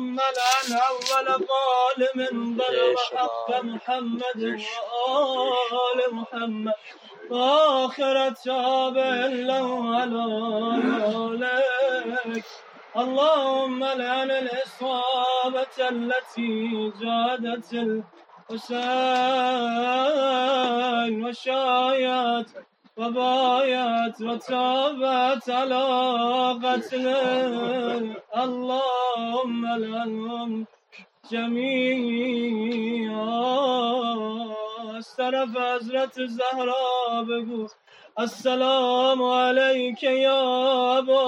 اللهم لعن أول ظالم حق محمد وآل محمد وآخر تابع له على ذلك اللهم لعن الإصابة التي جادت الحسين وشايت وبايت وتابت على قتله اللهم لعنهم جميعا استرف حضرت زهرا بگو. السلام عليك يا أبا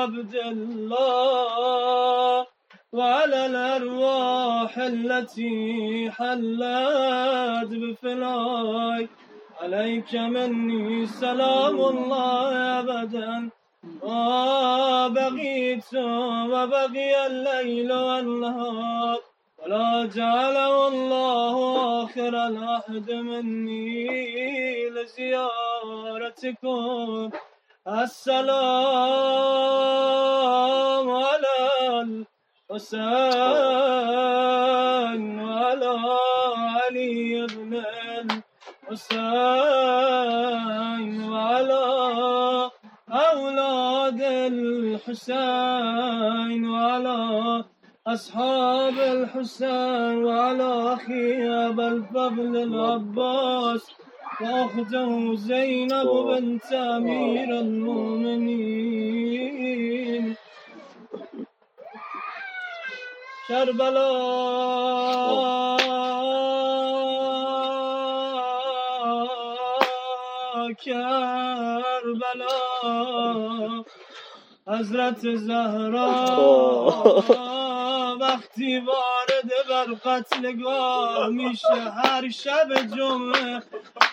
عبد الله وعلى الأرواح التي حلت بفناي عليك مني سلام الله أبدا. ما بقيت وبقي الليل والنهار. ولا جعله الله آخر العهد مني لزيارتكم. السلام على الحسين وعلى علي بن الحسين وعلى أولاد الحسين وعلى أصحاب الحسين وعلى أخي أبا الفضل العباس وأخته زينب بنت أمير المؤمنين. كربلاء كربلاء حضرت زهرا وقتی وارد بر قتلگاه میشه هر شب جمعه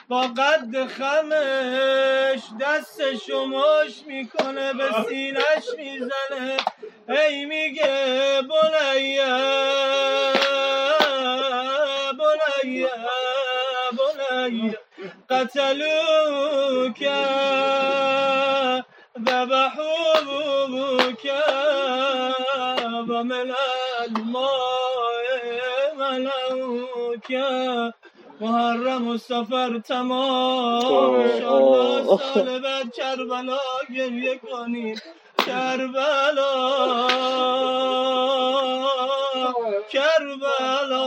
با قد خمش دستشو مش میکنه به سینش میزنه ای میگه بنیه بنیه بنیه قتلوك ذبحوك ومن الماء ملوك محرم و سفر تمام انشالله سال بعد کربلا گریه کنید کربلا کربلا کربلا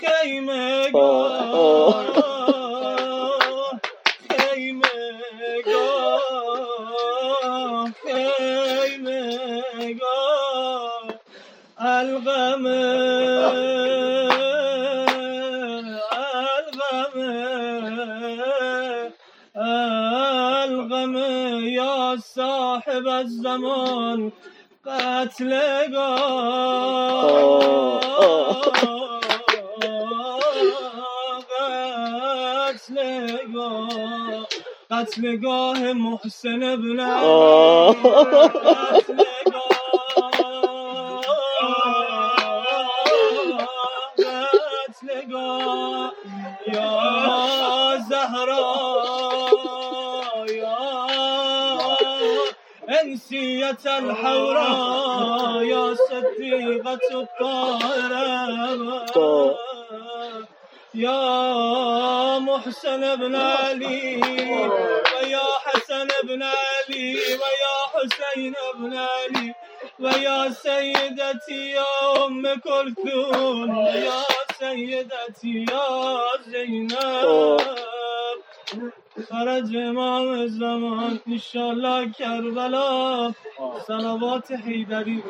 خیمه خیمه خیمه الغم الغم الغم یا صاحب الزمان قتلگاه قتلگاه محسن ابن علی قتلگاه یا زهرا یا أنسية الحوراء يا صديقة الطاهرة. يا محسن بن علي ويا حسن بن علي ويا حسين بن علي ويا سيدتي يا أم كلثوم يا سيدتي يا زينب. خرج امام الزمان انشالله کربلا. صلوات حیدری.